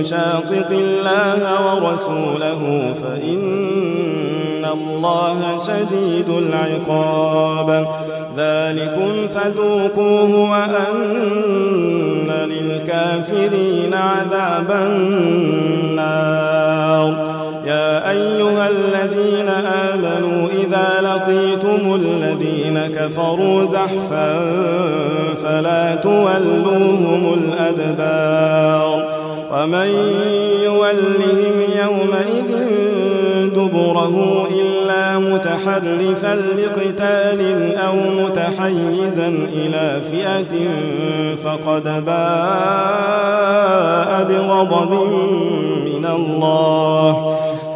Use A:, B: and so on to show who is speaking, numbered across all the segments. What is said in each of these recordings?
A: يشاقق الله ورسوله فإن الله شديد العقاب. ذلكم فذوقوه وأن للكافرين عذاب النار. يا أيها الذين آمنوا إذا لقيتم الذين كفروا زحفا فلا تولوهم الأدبار. ومن يولهم يومئذ دبره إلا متحرفا لقتال أو متحيزا إلى فئة فقد باء بغضب من الله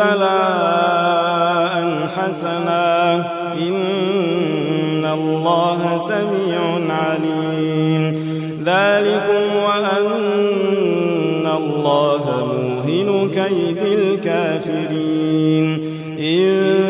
A: بلاء حسنا. إن الله سميع عليم. ذلكم وأن الله موهن كيد الكافرين. إن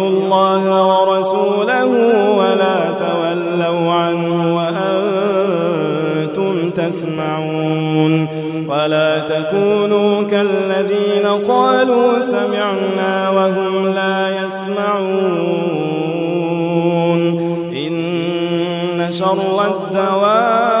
A: الله ورسوله ولا تولوا عنه وأنتم تسمعون ولا تكونوا كالذين قالوا سمعنا وهم لا يسمعون إن شر الدواب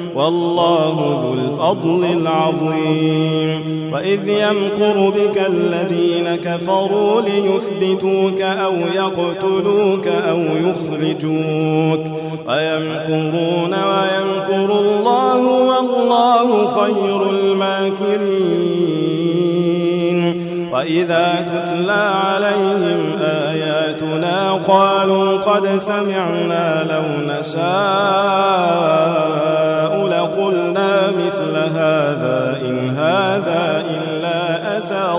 A: والله ذو الفضل العظيم. وإذ يمكر بك الذين كفروا ليثبتوك أو يقتلوك أو يخرجوك. ويمكرون ويمكر الله والله خير الماكرين. وإذا تتلى عليهم آياتنا قالوا قد سمعنا لو نشاء.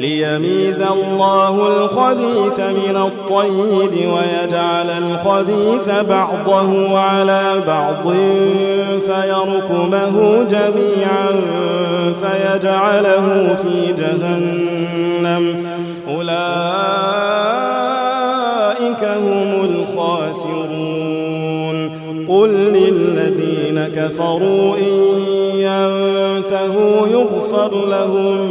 A: ليميز الله الخبيث من الطيب ويجعل الخبيث بعضه على بعض فيركمه جميعا فيجعله في جهنم. أولئك هم الخاسرون. قل للذين كفروا إن ينتهوا يغفر لهم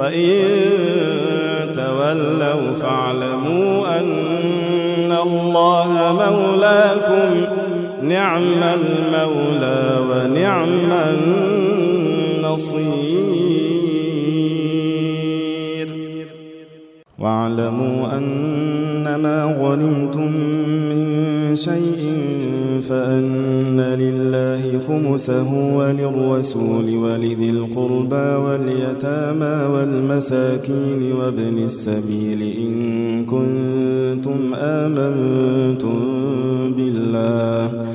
A: وإن تولوا فاعلموا أن الله مولاكم نعم المولى ونعم النصير. واعلموا أنما غنمتم من شيء فأن خمسه وللرسول ولذي القربى واليتامى والمساكين وابن السبيل إن كنتم آمنتم بالله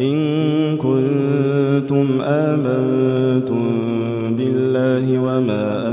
A: إن كنتم آمنتم بالله وما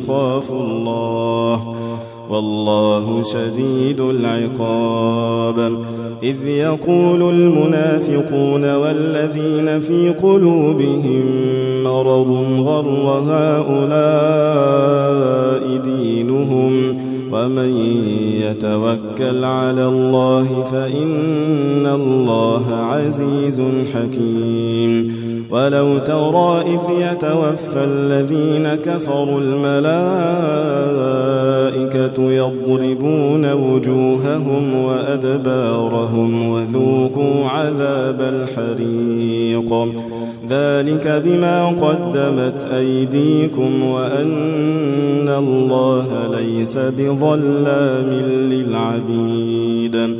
A: إني أخاف الله. والله شديد العقاب. إذ يقول المنافقون والذين في قلوبهم مرض غر هؤلاء دينهم. ومن يتوكل على الله فإن الله عزيز حكيم. ولو ترى إذ يتوفى الذين كفروا الملائكة يضربون وجوههم وأدبارهم وذوقوا عذاب الحريق. ذلك بما قدمت أيديكم وأن الله ليس بظلام للعبيد.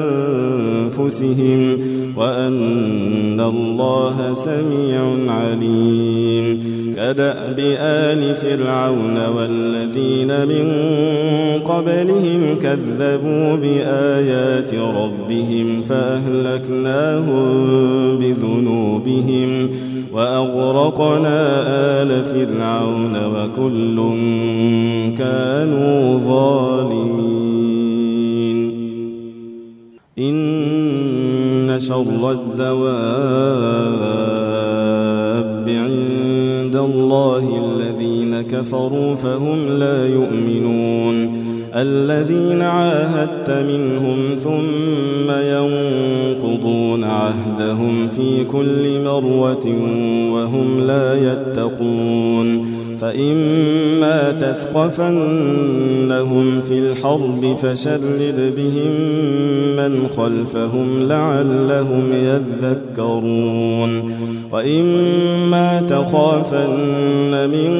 A: بأنفسهم وأن الله سميع عليم. كدأب آل فرعون والذين من قبلهم كذبوا بآيات ربهم فأهلكناهم بذنوبهم وأغرقنا آل فرعون وكل كانوا ظالمين. شر الدواب عند الله الذين كفروا فهم لا يؤمنون. الذين عاهدت منهم ثم ينقضون عهدهم في كل مروة وهم لا يتقون. فإما تثقفنهم في الحرب فشرد بهم من خلفهم لعلهم يذكرون وإما تخافن من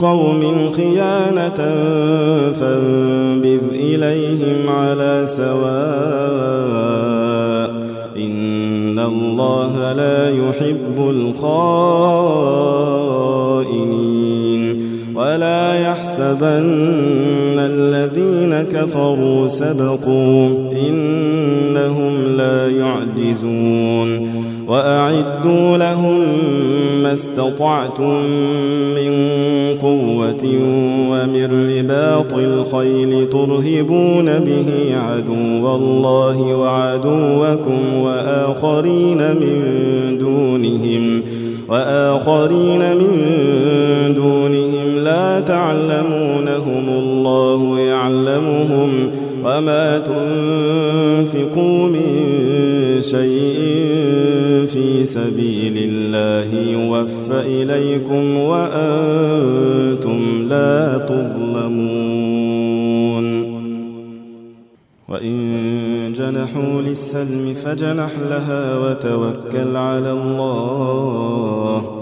A: قوم خيانة فانبذ إليهم على سواء إن الله لا يحب الخائنين ولا يحسبن الذين كفروا سبقوا إنهم لا يعجزون وأعدوا لهم ما استطعتم من قوة ومن رباط الخيل ترهبون به عدو الله وعدوكم وآخرين من دونهم وآخرين من دونهم لا تعلمونهم الله يعلمهم وما تنفقوا من شيء في سبيل الله يوفى إليكم وأنتم لا تظلمون. وإن جنحوا للسلم فجنح لها وتوكل على الله.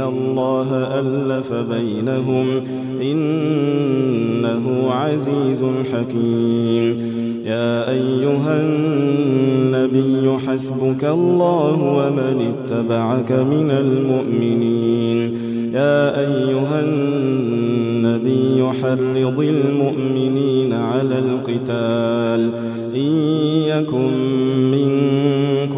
A: الله ألف بينهم إنه عزيز حكيم يا أيها النبي حسبك الله ومن اتبعك من المؤمنين يا أيها النبي حرض المؤمنين على القتال إن يكن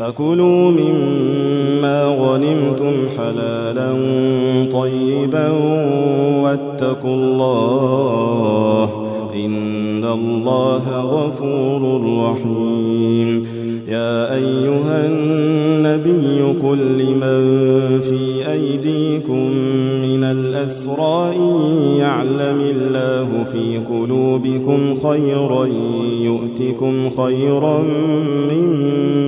A: فكلوا مما غنمتم حلالا طيبا واتقوا الله إن الله غفور رحيم. يا أيها النبي قل لمن في أيديكم من الأسرى يعلم الله في قلوبكم خيرا يؤتكم خيرا مما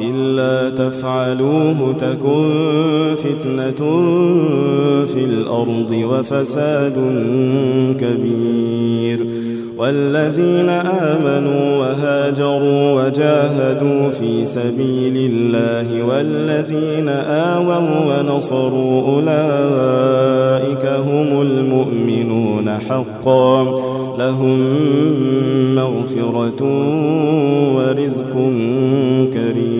A: إلا تفعلوه تكن فتنة في الأرض وفساد كبير. والذين آمنوا وهاجروا وجاهدوا في سبيل الله والذين آووا ونصروا أولئك هم المؤمنون حقا. لهم مغفرة ورزق كريم.